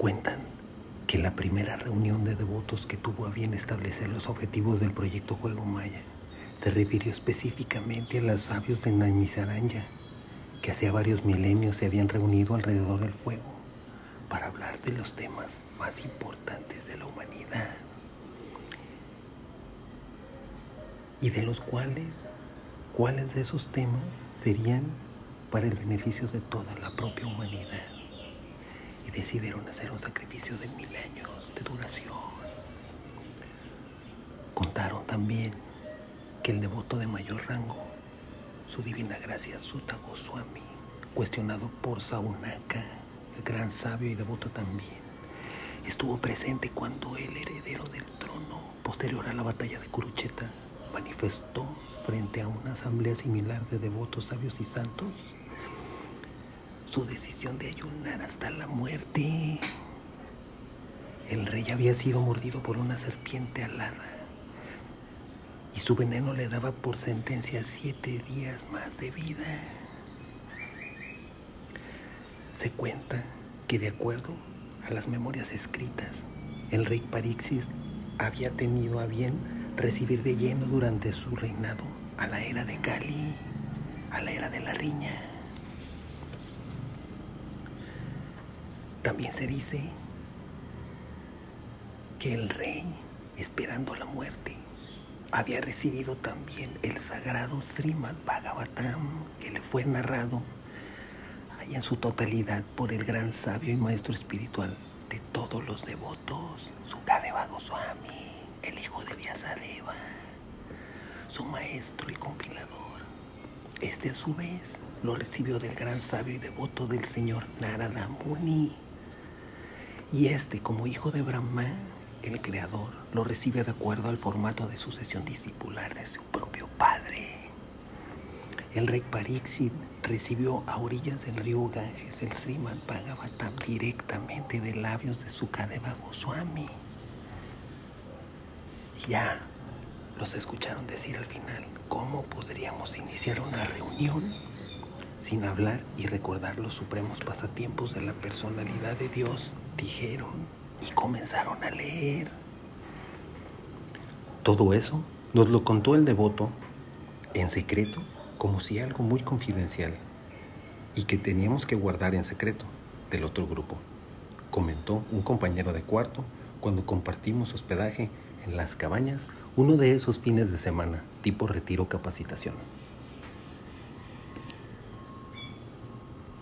Cuentan que la primera reunión de devotos que tuvo a bien establecer los objetivos del proyecto Juego Maya se refirió específicamente a los sabios de Naimisaranya, que hacía varios milenios se habían reunido alrededor del fuego para hablar de los temas más importantes de la humanidad y de los cuales, cuáles de esos temas serían para el beneficio de toda la propia humanidad y decidieron hacer un sacrificio de mil años de duración. Contaron también que el devoto de mayor rango, su divina gracia Sutta Goswami, cuestionado por Saunaka, el gran sabio y devoto también, estuvo presente cuando el heredero del trono, posterior a la batalla de Kurucheta, manifestó frente a una asamblea similar de devotos sabios y santos su decisión de ayunar hasta la muerte. El rey había sido mordido por una serpiente alada y su veneno le daba por sentencia siete días más de vida. Se cuenta que de acuerdo a las memorias escritas, el rey Parixis había tenido a bien recibir de lleno durante su reinado a la era de Cali, a la era de la riña. También se dice que el rey, esperando la muerte, había recibido también el sagrado Srimad Bhagavatam que le fue narrado en su totalidad por el gran sabio y maestro espiritual de todos los devotos, Sukadeva Goswami, el hijo de Vyasadeva, su maestro y compilador. Este a su vez lo recibió del gran sabio y devoto del señor Narada Muni y este, como hijo de Brahma, el creador, lo recibe de acuerdo al formato de sucesión discipular de su propio padre. El rey Pariksit recibió a orillas del río Ganges el Srimad Bhagavatam directamente de labios de Sukadeva Goswami. Ya los escucharon decir al final, ¿cómo podríamos iniciar una reunión sin hablar y recordar los supremos pasatiempos de la personalidad de Dios dijeron y comenzaron a leer. Todo eso nos lo contó el devoto en secreto, como si algo muy confidencial y que teníamos que guardar en secreto del otro grupo, comentó un compañero de cuarto cuando compartimos hospedaje en las cabañas uno de esos fines de semana, tipo retiro capacitación.